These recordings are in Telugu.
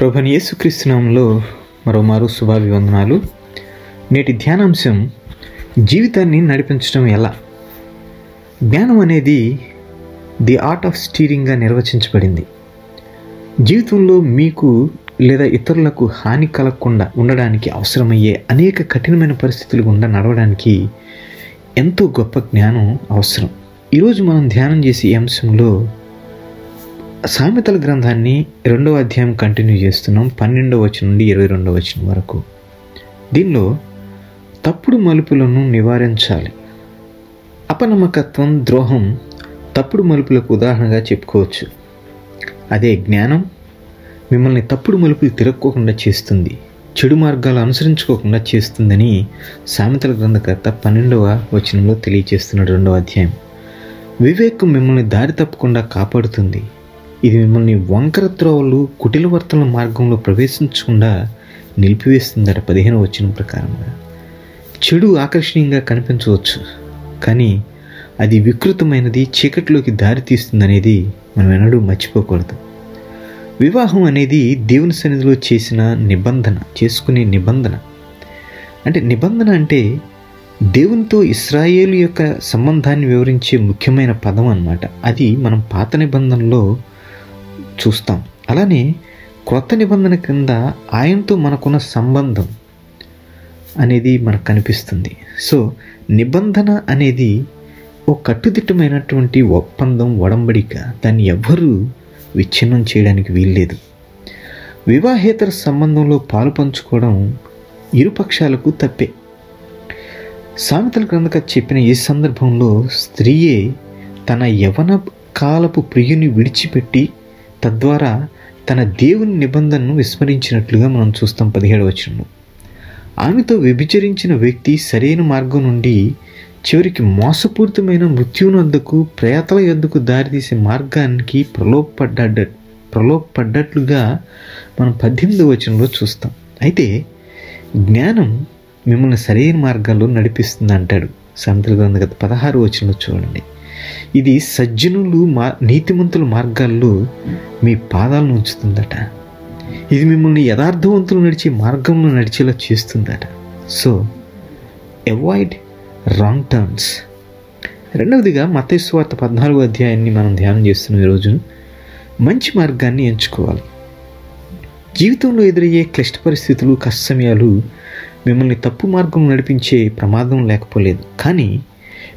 ప్రభుని యేసుక్రీస్తునామంలో మరోమారు శుభాభివందనాలు. నేటి ధ్యానాంశం జీవితాన్ని నడిపించడం ఎలా? జ్ఞానం అనేది ది ఆర్ట్ ఆఫ్ స్టీరింగ్గా నిర్వచించబడింది. జీవితంలో మీకు లేదా ఇతరులకు హాని కలగకుండా ఉండడానికి అవసరమయ్యే అనేక కఠినమైన పరిస్థితులు గుండా నడవడానికి ఎంతో గొప్ప జ్ఞానం అవసరం. ఈరోజు మనం ధ్యానం చేసే ఈ అంశంలో సామెతల గ్రంథాన్ని రెండవ అధ్యాయం కంటిన్యూ చేస్తున్నాం పన్నెండవ వచనం నుండి ఇరవై రెండవ వచనం వరకు. దీనిలో తప్పుడు మలుపులను నివారించాలి. అపనమ్మకత్వం ద్రోహం తప్పుడు మలుపులకు ఉదాహరణగా చెప్పుకోవచ్చు. అదే జ్ఞానం మిమ్మల్ని తప్పుడు మలుపులు తిరక్కోకుండా చేస్తుంది చెడు మార్గాలు అనుసరించుకోకుండా చేస్తుందని సామెతల గ్రంథకర్త పన్నెండవ వచనంలో తెలియజేస్తున్నాడు రెండవ అధ్యాయం. వివేకం మిమ్మల్ని దారి తప్పకుండా కాపాడుతుంది. ఇది మిమ్మల్ని వంకర త్రోవలు కుటిలవర్తన మార్గంలో ప్రవేశించకుండా నిలిపివేస్తుందట పదిహేను వచ్చిన ప్రకారంగా చెడు ఆకర్షణీయంగా కనిపించవచ్చు కానీ అది వికృతమైనది చీకటిలోకి దారి తీస్తుందనేది మనం ఎన్నడూ మర్చిపోకూడదు. వివాహం అనేది దేవుని సన్నిధిలో చేసిన నిబంధన చేసుకునే నిబంధన. అంటే నిబంధన అంటే దేవునితో ఇస్రాయేలు యొక్క సంబంధాన్ని వివరించే ముఖ్యమైన పదం అన్నమాట. అది మనం పాత నిబంధనలో చూస్తాం. అలానే క్రొత్త నిబంధన కింద ఆయనతో మనకున్న సంబంధం అనేది మనకు కనిపిస్తుంది. సో నిబంధన అనేది ఓ కట్టుదిట్టమైనటువంటి ఒప్పందం ఒడంబడిక దాన్ని ఎవ్వరూ విచ్ఛిన్నం చేయడానికి వీల్లేదు. వివాహేతర సంబంధంలో పాలు పంచుకోవడం ఇరుపక్షాలకు తప్పే. సామెతల గ్రంథక చెప్పిన ఈ సందర్భంలో స్త్రీయే తన యవన కాలపు ప్రియుని విడిచిపెట్టి తద్వారా తన దేవుని నిబంధనను విస్మరించినట్లుగా మనం చూస్తాం పదిహేడు వచనంలో ఆమెతో వ్యభిచరించిన వ్యక్తి సరైన మార్గం నుండి చివరికి మోసపూరితమైన మృత్యునొద్దకు ప్రేతల యొద్దకు దారితీసే మార్గానికి ప్రలోభపడ్డ ప్రలోభపడ్డట్లుగా మనం పద్దెనిమిది వచనంలో చూస్తాం. అయితే జ్ఞానం మిమ్మల్ని సరైన మార్గాల్లో నడిపిస్తుంది అంటాడు సంతల గ్రంథగత పదహారు వచనంలో చూడండి. ఇది సజ్జనులు మా నీతిమంతుల మార్గాల్లో మీ పాదాలను ఉంచుతుందట. ఇది మిమ్మల్ని యథార్థవంతులు నడిచే మార్గంలో నడిచేలా చేస్తుందట. సో అవాయిడ్ రాంగ్ టర్న్స్ రెండవదిగా మతేశ్వార్త పద్నాలుగో అధ్యాయాన్ని మనం ధ్యానం చేస్తున్నాం ఈరోజు మంచి మార్గాన్ని ఎంచుకోవాలి. జీవితంలో ఎదురయ్యే క్లిష్ట పరిస్థితులు కష్టమయాలు మిమ్మల్ని తప్పు మార్గం నడిపించే ప్రమాదం లేకపోలేదు. కానీ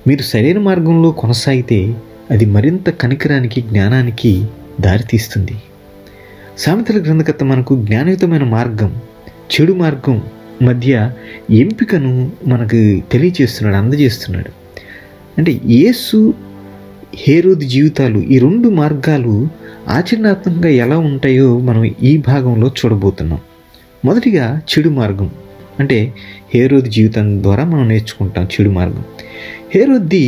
మీరు సరైన మార్గంలో కొనసాగితే అది మరింత కనికరానికి జ్ఞానానికి దారితీస్తుంది సామెతల గ్రంథకర్త మనకు జ్ఞానయుతమైన మార్గం చెడు మార్గం మధ్య ఎంపికను మనకు తెలియచేస్తున్నాడు అందజేస్తున్నాడు. అంటే యేసు హేరోది జీవితాలు ఈ రెండు మార్గాలు ఆచరణాత్మకంగా ఎలా ఉంటాయో మనం ఈ భాగంలో చూడబోతున్నాం. మొదటిగా చెడు మార్గం. అంటే హేరోది జీవితం ద్వారా మనం నేర్చుకుంటాం చెడు మార్గం. హేరోద్ది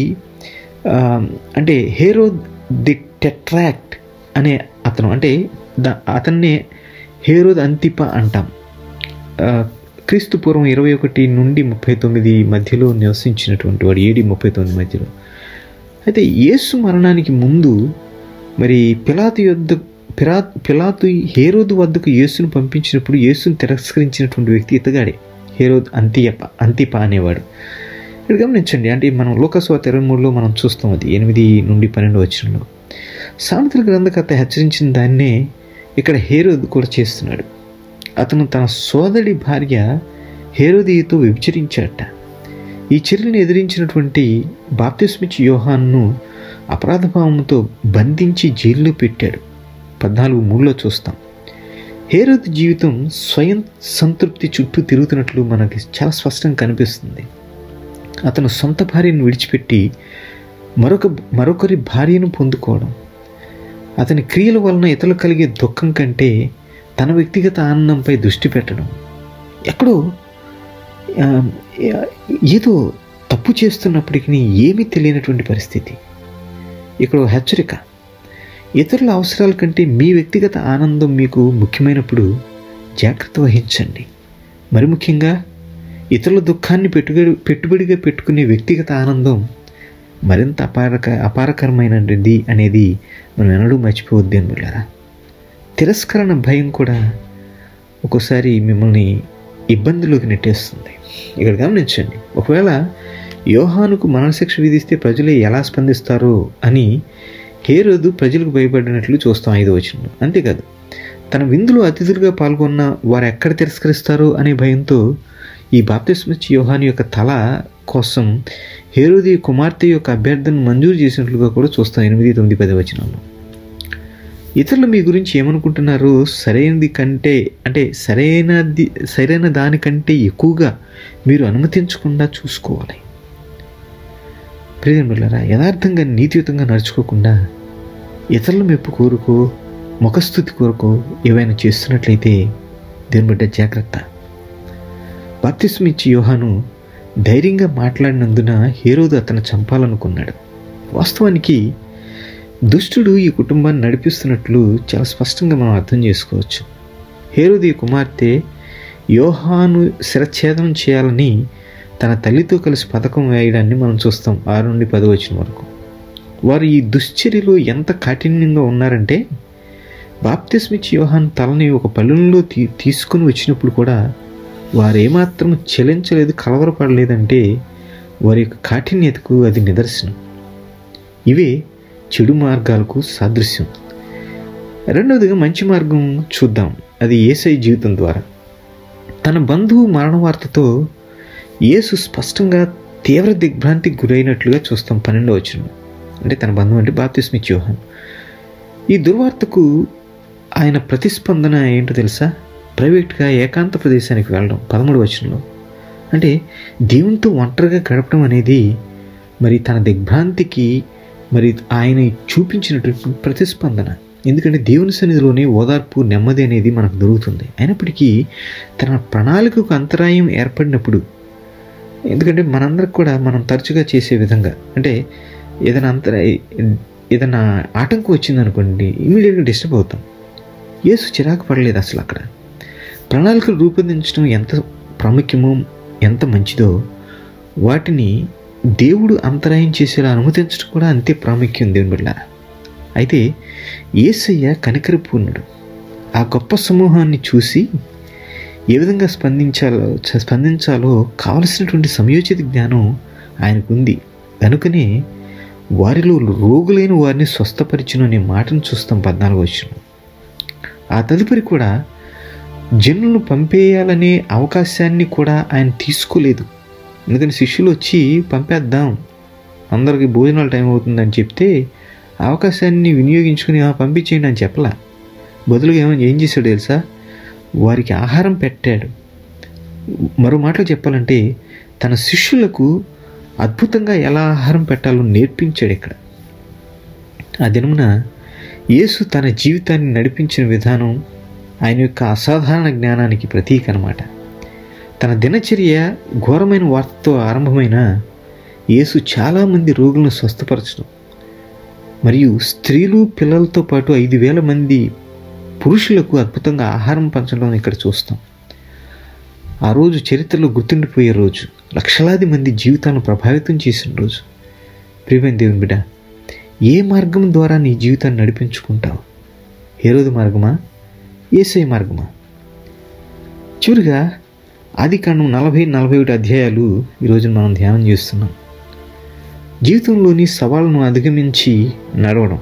అంటే హేరోద్ ది టెట్రాక్ట్ అనే అతను అంటే ద అతన్నే హేరోద్ అంతిప అంటాం. క్రీస్తు పూర్వం ఇరవై ఒకటి నుండి ముప్పై తొమ్మిది మధ్యలో నివసించినటువంటి వాడు ఏడి ముప్పై తొమ్మిది మధ్యలో. అయితే యేసు మరణానికి ముందు మరి పిలాతు యొద్ద పిలా పిలాతు హేరోదు వద్దకు యేసును పంపించినప్పుడు యేసును తిరస్కరించినటువంటి వ్యక్తి ఇతగాడే. హేరోద్ అంతియప అంతిప అనేవాడు. ఇక్కడ గమనించండి అంటే మనం లోకస్వాత ఇరవై మూడులో మనం చూస్తాం అది ఎనిమిది నుండి పన్నెండు వచ్చినలో సామెతల గ్రంథకర్త హెచ్చరించిన దాన్నే ఇక్కడ హేరోద్ కూడా చేస్తున్నాడు. అతను తన సోదరి భార్య హేరోదియతో వ్యభిచరించాట ఈ చర్యను ఎదిరించినటువంటి బాప్తిస్మిచ్ యోహాన్ను అపరాధభావంతో బంధించి జైల్లో పెట్టాడు. పద్నాలుగు మూడులో చూస్తాం. హేరోద్ జీవితం స్వయం సంతృప్తి చుట్టూ తిరుగుతున్నట్లు మనకి చాలా స్పష్టంగా కనిపిస్తుంది. అతను సొంత భార్యను విడిచిపెట్టి మరొక మరొకరి భార్యను పొందుకోవడం. అతని క్రియల వలన ఇతరులు కలిగే దుఃఖం కంటే తన వ్యక్తిగత ఆనందంపై దృష్టి పెట్టడం. ఎక్కడో ఏదో తప్పు చేస్తున్నప్పటికీ ఏమీ తెలియనటువంటి పరిస్థితి. ఇక్కడ హెచ్చరిక. ఇతరుల అవసరాల కంటే మీ వ్యక్తిగత ఆనందం మీకు ముఖ్యమైనప్పుడు జాగ్రత్త వహించండి. మరి ముఖ్యంగా ఇతరుల దుఃఖాన్ని పెట్టుబడి పెట్టుబడిగా పెట్టుకునే వ్యక్తిగత ఆనందం మరింత అపారక అపారకరమైనది అనేది మనం ఎన్నడూ మర్చిపోవద్దు అని తిరస్కరణ భయం కూడా ఒక్కోసారి మిమ్మల్ని ఇబ్బందిలోకి నెట్టేస్తుంది. ఇక్కడ గమనించండి ఒకవేళ యోహానుకు మరణశిక్ష విధిస్తే ప్రజలు ఎలా స్పందిస్తారో అని హేరోదు ప్రజలకు భయపడినట్లు చూస్తాం ఐదు వచనంలో. అంతేకాదు తన విందులో అతిథులుగా పాల్గొన్న వారు ఎక్కడ తిరస్కరిస్తారు అనే భయంతో ఈ బాప్తిస్మిచ్ యోహాను యొక్క తల కోసం హేరోది కుమార్తె యొక్క అభ్యర్థన మంజూరు చేసినట్లుగా కూడా చూస్తాం ఎనిమిది తొమ్మిది పది వచనాలు. ఇతరులు మీ గురించి ఏమనుకుంటున్నారు సరైనది కంటే అంటే సరైనది సరైన దానికంటే ఎక్కువగా మీరు అనుమతించకుండా చూసుకోవాలి. ప్రియమిళ్ళరా యథార్థంగా నీతియుతంగా నడుచుకోకుండా ఇతరుల మెప్పు కోరుకో ముఖస్థుతి కోరుకో ఏవైనా చేస్తున్నట్లయితే దీని బిడ్డ జాగ్రత్త. బాప్తిస్మిచ్చి యోహాను ధైర్యంగా మాట్లాడినందున హీరోదు అతను చంపాలనుకున్నాడు. వాస్తవానికి దుష్టుడు ఈ కుటుంబాన్ని నడిపిస్తున్నట్లు చాలా స్పష్టంగా మనం అర్థం చేసుకోవచ్చు. హీరోది కుమార్తె యోహాను శిరఛేదనం చేయాలని తన తల్లితో కలిసి పథకం వేయడాన్ని మనం చూస్తాం ఆరు నుండి పది వచ్చిన వరకు. వారు ఈ దుశ్చర్యలో ఎంత కాఠిన్యంగా ఉన్నారంటే బాప్తిస్మిచ్చి యోహాన్ తలని ఒక పల్లెల్లో తీ తీసుకుని వచ్చినప్పుడు కూడా వారు ఏమాత్రం చెలించలేదు కలవరపడలేదంటే వారి యొక్క కాఠిన్యతకు అది నిదర్శనం. ఇవే చెడు మార్గాలకు సాదృశ్యం. రెండవదిగా మంచి మార్గం చూద్దాం. అది ఏసై జీవితం ద్వారా. తన బంధువు మరణ వార్తతో యేసు స్పష్టంగా తీవ్ర దిగ్భ్రాంతికి గురైనట్లుగా చూస్తాం పన్నెండో వచ్చిన అంటే తన బంధువు అంటే బాప్తిస్మి యోహాన్. ఈ దుర్వార్తకు ఆయన ప్రతిస్పందన ఏంటో తెలుసా? ప్రైవేట్గా ఏకాంత ప్రదేశానికి వెళ్ళడం పదమూడు వచనంలో. అంటే దేవునితో ఒంటరిగా గడపడం అనేది మరి తన దిగ్భ్రాంతికి మరి ఆయన చూపించినటువంటి ప్రతిస్పందన. ఎందుకంటే దేవుని సన్నిధిలోనే ఓదార్పు నెమ్మది అనేది మనకు దొరుకుతుంది. అయినప్పటికీ తన ప్రణాళికకు అంతరాయం ఏర్పడినప్పుడు ఎందుకంటే మనందరికి కూడా మనం తరచుగా చేసే విధంగా అంటే ఏదైనా అంతర ఏదైనా ఆటంకం వచ్చిందనుకోండి ఇమీడియట్గా డిస్టర్బ్ అవుతాం. యేసు చిరాకు పడలేదు అసలు అక్కడ. ప్రణాళికలు రూపొందించడం ఎంత ప్రాముఖ్యమో ఎంత మంచిదో వాటిని దేవుడు అంతరాయం చేసేలా అనుమతించడం కూడా అంతే ప్రాముఖ్యం దేవుని బిడ్డ అయితే ఏసయ్య కనికరపూర్ణుడు. ఆ గొప్ప సమూహాన్ని చూసి ఏ విధంగా స్పందించాలో స్పందించాలో కావలసినటువంటి సమయోచిత జ్ఞానం ఆయనకుంది. కనుకనే వారిలో రోగులైన వారిని స్వస్థపరిచును అనే మాటను చూస్తాం పద్నాలుగు వచ్చిన ఆ తదుపరి కూడా జనులను పంపేయాలనే అవకాశాన్ని కూడా ఆయన తీసుకోలేదు. ఎందుకని శిష్యులు వచ్చి పంపేద్దాం అందరికి భోజనాలు టైం అవుతుందని చెప్తే అవకాశాన్ని వినియోగించుకుని పంపించేయండి అని చెప్పలా. బదులుగా ఏమో ఏం చేశాడు తెలుసా? వారికి ఆహారం పెట్టాడు. మరో మాటలు చెప్పాలంటే తన శిష్యులకు అద్భుతంగా ఎలా ఆహారం పెట్టాలో నేర్పించాడు ఇక్కడ. ఆ దినమున యేసు తన జీవితాన్ని నడిపించిన విధానం ఆయన యొక్క అసాధారణ జ్ఞానానికి ప్రతీక అనమాట తన దినచర్య ఘోరమైన వార్తతో ఆరంభమైన యేసు చాలామంది రోగులను స్వస్థపరచడం మరియు స్త్రీలు పిల్లలతో పాటు ఐదు వేల మంది పురుషులకు అద్భుతంగా ఆహారం పంచడం ఇక్కడ చూస్తాం. ఆ రోజు చరిత్రలో గుర్తుండిపోయే రోజు. లక్షలాది మంది జీవితాలను ప్రభావితం చేసిన రోజు. ప్రియమైన దేవుని బిడ్డ ఏ మార్గం ద్వారా నీ జీవితాన్ని నడిపించుకుంటావు? ఏ రోజు మార్గమా? ఏసై మార్గమా? చివరిగా ఆది కాండం నలభై నలభై ఒకటి అధ్యాయాలు ఈరోజు మనం ధ్యానం చేస్తున్నాం. జీవితంలోని సవాళ్ళను అధిగమించి నడవడం.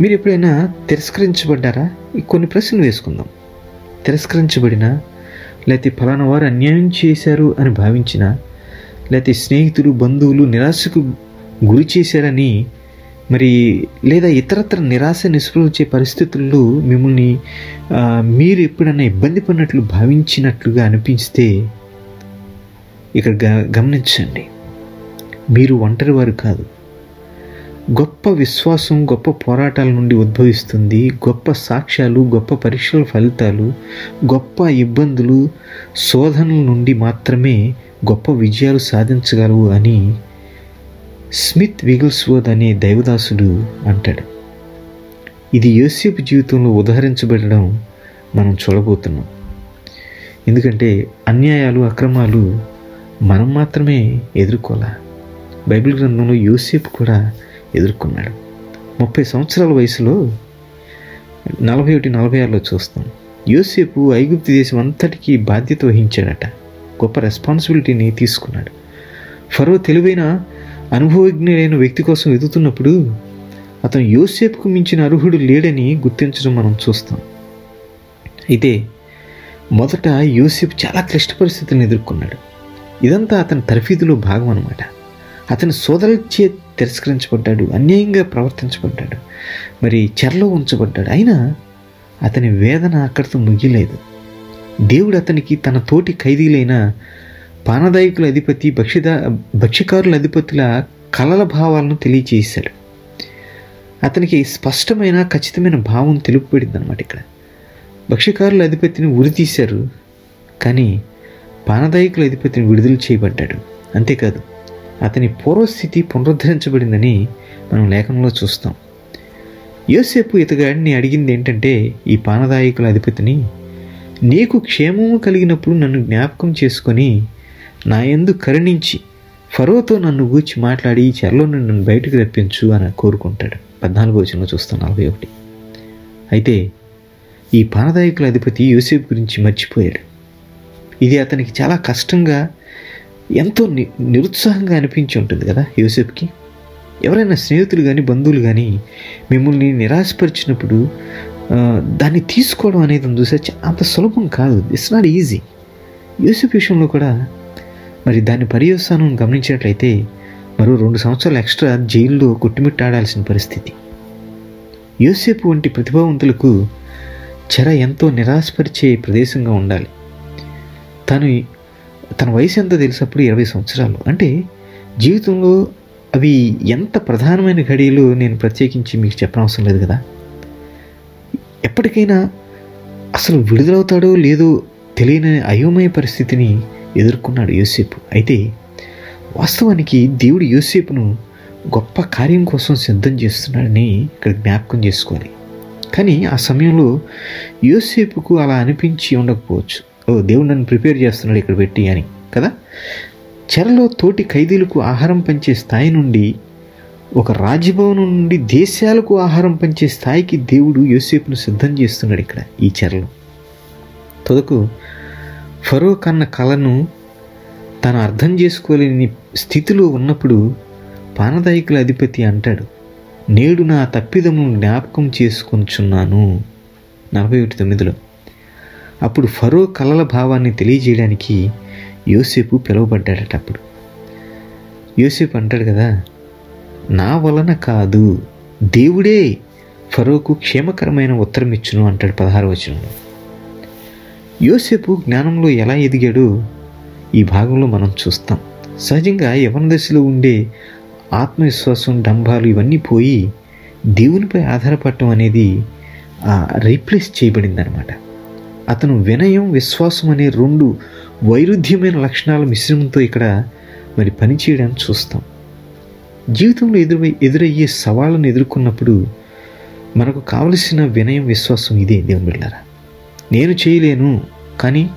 మీరు ఎప్పుడైనా తిరస్కరించబడ్డారా? ఈ కొన్ని ప్రశ్నలు వేసుకుందాం. తిరస్కరించబడిన లేకపోతే ఫలానా వారు అన్యాయం చేశారు అని భావించిన లేకపోతే స్నేహితులు బంధువులు నిరాశకు గురి చేశారని మరి లేదా ఇతరత్ర నిరాశ నిస్పృహించే పరిస్థితుల్లో మిమ్మల్ని మీరు ఎప్పుడైనా ఇబ్బంది పడినట్లు భావించినట్లుగా అనిపిస్తే ఇక్కడ గ గమనించండి. మీరు ఒంటరి వారు కాదు. గొప్ప విశ్వాసం గొప్ప పోరాటాల నుండి ఉద్భవిస్తుంది. గొప్ప సాక్ష్యాలు గొప్ప పరీక్షల ఫలితాలు గొప్ప ఇబ్బందులు శోధనల నుండి మాత్రమే గొప్ప విజయాలు సాధించగలవు అని స్మిత్ విగిల్స్వోద్ అనే దైవదాసుడు అంటాడు. ఇది యోసేపు జీవితంలో ఉదహరించబడడం మనం చూడబోతున్నాం. ఎందుకంటే అన్యాయాలు అక్రమాలు మనం మాత్రమే ఎదుర్కోలే బైబిల్ గ్రంథంలో యోసేపు కూడా ఎదుర్కొన్నాడు. ముప్పై సంవత్సరాల వయసులో నలభై ఒకటి నలభై ఆరులో చూస్తాం. యోసేపు ఐగుప్తు దేశం అంతటికీ బాధ్యత వహించాడట. గొప్ప రెస్పాన్సిబిలిటీని తీసుకున్నాడు. ఫరో తెలివైన అనుభవజ్ఞులైన వ్యక్తి కోసం వెతుకుతున్నప్పుడు అతను యోసేపుకు మించిన అర్హుడు లేడని గుర్తించడం మనం చూస్తాం. అయితే మొదట యోసేపు చాలా క్లిష్ట పరిస్థితులను ఎదుర్కొన్నాడు. ఇదంతా అతని తరఫీదులో భాగం అనమాట అతని సోదరులచే తిరస్కరించబడ్డాడు అన్యాయంగా ప్రవర్తించబడ్డాడు మరి చెరలో ఉంచబడ్డాడు. అయినా అతని వేదన అక్కడితో ముగిలేదు దేవుడు అతనికి తన తోటి ఖైదీలైన పానదాయకుల అధిపతి భక్ష్యదా భక్ష్యకారుల అధిపతుల కలల భావాలను తెలియచేశాడు. అతనికి స్పష్టమైన ఖచ్చితమైన భావం తెలుపబడింది అనమాట ఇక్కడ. భక్ష్యకారుల అధిపతిని ఉరితీశారు కానీ పానదాయకుల అధిపతిని విడుదల చేయబడ్డాడు. అంతేకాదు అతని పూర్వస్థితి పునరుద్ధరించబడిందని మనం లేఖనంలో చూస్తాం. యోసేపు ఇతగాడిని అడిగింది ఏంటంటే ఈ పానదాయకుల అధిపతిని నీకు క్షేమము కలిగినప్పుడు నన్ను జ్ఞాపకం చేసుకొని నా యందు కరుణించి ఫరోతో నన్ను గూర్చి మాట్లాడి ఈ చెరలో నన్ను బయటకు రప్పించు అని కోరుకుంటాడు. పద్నాలుగో వచనంలో చూస్తాం నలభై ఒకటి. అయితే ఈ పానదాయకుల అధిపతి యూసేఫ్ గురించి మర్చిపోయాడు. ఇది అతనికి చాలా కష్టంగా ఎంతో ని నిరుత్సాహంగా అనిపించి ఉంటుంది కదా యోసేపుకి. ఎవరైనా స్నేహితులు కానీ బంధువులు కానీ మిమ్మల్ని నిరాశపరిచినప్పుడు దాన్ని తీసుకోవడం అనేది చూసే అంత సులభం కాదు. ఇట్స్ నాట్ ఈజీ యూసెఫ్ విషయంలో కూడా మరి దాని పర్యవసానం గమనించినట్లయితే మరో రెండు సంవత్సరాలు ఎక్స్ట్రా జైల్లో కొట్టుమిట్టాడాల్సిన పరిస్థితి. యోసేపు వంటి ప్రతిభావంతులకు చెర ఎంతో నిరాశపరిచే ప్రదేశంగా ఉండాలి. తను తన వయసు ఎంత తెలిసినప్పుడు ఇరవై సంవత్సరాలు. అంటే జీవితంలో అవి ఎంత ప్రధానమైన ఘడియలు నేను ప్రత్యేకించి మీకు చెప్పనవసరం లేదు కదా? ఎప్పటికైనా అసలు విడుదలవుతాడో లేదో తెలియని అయోమయ పరిస్థితిని ఎదుర్కొన్నాడు యూసేపు. అయితే వాస్తవానికి దేవుడు యూసేపును గొప్ప కార్యం కోసం సిద్ధం చేస్తున్నాడని ఇక్కడ జ్ఞాపకం చేసుకోవాలి. కానీ ఆ సమయంలో యూసేపుకు అలా అనిపించి ఉండకపోవచ్చు. ఓ దేవుడు నన్ను ప్రిపేర్ చేస్తున్నాడు ఇక్కడ పెట్టి అని కదా? చెరలో తోటి ఖైదీలకు ఆహారం పంచే స్థాయి నుండి ఒక రాజభవనం నుండి దేశాలకు ఆహారం పంచే స్థాయికి దేవుడు యోసేపును సిద్ధం చేస్తున్నాడు ఇక్కడ ఈ చెరలో. తొదకు ఫరో కన్న కళను తను అర్థం చేసుకోలేని స్థితిలో ఉన్నప్పుడు పానదాయకుల అధిపతి అంటాడు నేడు నా తప్పిదమును జ్ఞాపకం చేసుకొంచున్నాను. నలభై ఒకటి తొమ్మిదిలో. అప్పుడు ఫరో కలల భావాన్ని తెలియజేయడానికి యోసేపు పిలువబడ్డాడట అప్పుడు. యోసేపు అంటాడు కదా నా వలన కాదు దేవుడే ఫరోకు క్షేమకరమైన ఉత్తరం ఇచ్చును అంటాడు పదహారు వచనంలో. యోసేపు జ్ఞానంలో ఎలా ఎదిగాడో ఈ భాగంలో మనం చూస్తాం. సహజంగా యవన దశలో ఉండే ఆత్మవిశ్వాసం డంభాలు ఇవన్నీ పోయి దేవునిపై ఆధారపడటం అనేది రీప్లేస్ చేయబడిందనమాట అతను వినయం విశ్వాసం అనే రెండు వైరుధ్యమైన లక్షణాల మిశ్రమంతో ఇక్కడ మరి పనిచేయడానికి చూస్తాం. జీవితంలో ఎదురై ఎదురయ్యే సవాళ్ళను ఎదుర్కొన్నప్పుడు మనకు కావలసిన వినయం విశ్వాసం ఇదే దేవుని బిళ్ళారా నేను చేయలేను కానీ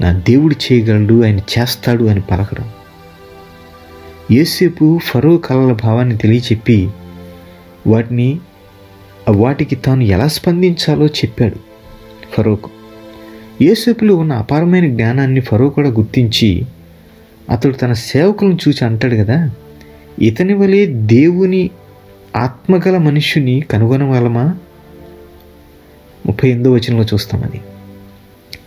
నా దేవుడు చేయగలడు ఆయన చేస్తాడు అని పలకడం. ఏసేపు ఫరో కళల భావాన్ని తెలియచెప్పి వాటిని వాటికి తాను ఎలా స్పందించాలో చెప్పాడు ఫరోకు. యేసేపులో ఉన్న అపారమైన జ్ఞానాన్ని ఫరో కూడా గుర్తించి అతడు తన సేవకులను చూసి అంటాడు కదా ఇతని వలె దేవుని ఆత్మగల మనుష్యుని కనుగొనగలమా ముప్పై ఎనిమిదో వచనంలో చూస్తాం అది.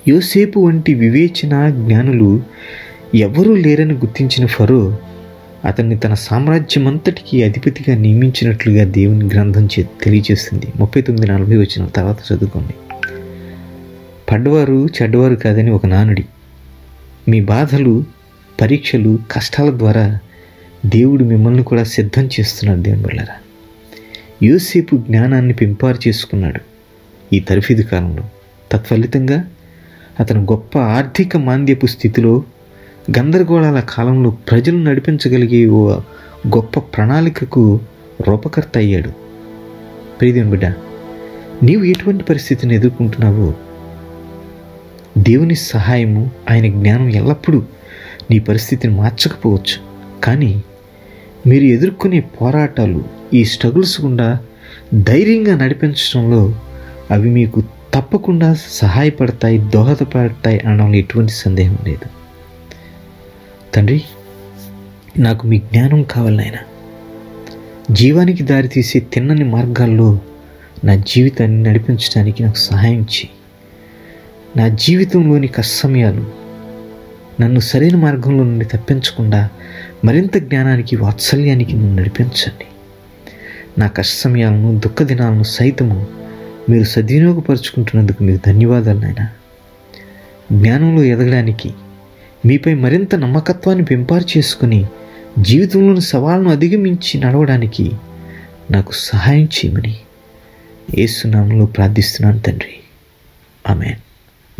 యోసేపు వంటి వివేచన జ్ఞానులు ఎవరూ లేరని గుర్తించిన ఫరో అతన్ని తన సామ్రాజ్యమంతటికి అధిపతిగా నియమించినట్లుగా దేవుని గ్రంథం చే తెలియజేస్తుంది. ముప్పై తొమ్మిది నలభై వచ్చిన తర్వాత చదువుకోండి. పడ్డవారు చెడ్డవారు కాదని ఒక నానుడి. మీ బాధలు పరీక్షలు కష్టాల ద్వారా దేవుడు మిమ్మల్ని కూడా సిద్ధం చేస్తున్నాడు దేవుని వల్లరా యోసేపు జ్ఞానాన్ని పెంపారు చేసుకున్నాడు ఈ తరఫీదు కాలంలో. తత్ఫలితంగా అతను గొప్ప ఆర్థిక మాంద్యపు స్థితిలో గందరగోళాల కాలంలో ప్రజలు నడిపించగలిగే ఓ గొప్ప ప్రణాళికకు రూపకర్త అయ్యాడు. ప్రియదేవుని బిడ్డ నీవు ఎటువంటి పరిస్థితిని ఎదుర్కొంటున్నావో దేవుని సహాయము ఆయన జ్ఞానం ఎల్లప్పుడూ నీ పరిస్థితిని మార్చకపోవచ్చు. కానీ మీరు ఎదుర్కొనే పోరాటాలు ఈ స్ట్రగుల్స్ గుండా ధైర్యంగా నడిపించడంలో అవి మీకు తప్పకుండా సహాయపడతాయి దోహదపడతాయి అనడంలో ఎటువంటి సందేహం లేదు. తండ్రి నాకు మీ జ్ఞానం కావాలి నాయన. జీవానికి దారితీసే తిన్నని మార్గాల్లో నా జీవితాన్ని నడిపించడానికి నాకు సహాయం చేయి. నా జీవితంలోని కష్టమయాలు నన్ను సరైన మార్గంలో నుండి తప్పించకుండా మరింత జ్ఞానానికి వాత్సల్యానికి నన్ను నడిపించండి. నా కష్టమయాలను దుఃఖదినాలను దుఃఖ దినాలను సైతము మీరు సద్వినియోగపరుచుకుంటున్నందుకు మీకు ధన్యవాదాలు నాయన. జ్ఞానంలో ఎదగడానికి మీపై మరింత నమ్మకత్వాన్ని పెంపారు చేసుకుని జీవితంలోని సవాళ్ళను అధిగమించి నడవడానికి నాకు సహాయం చేయమని ఏసునామంలో ప్రార్థిస్తున్నాను తండ్రి. ఆమెన్.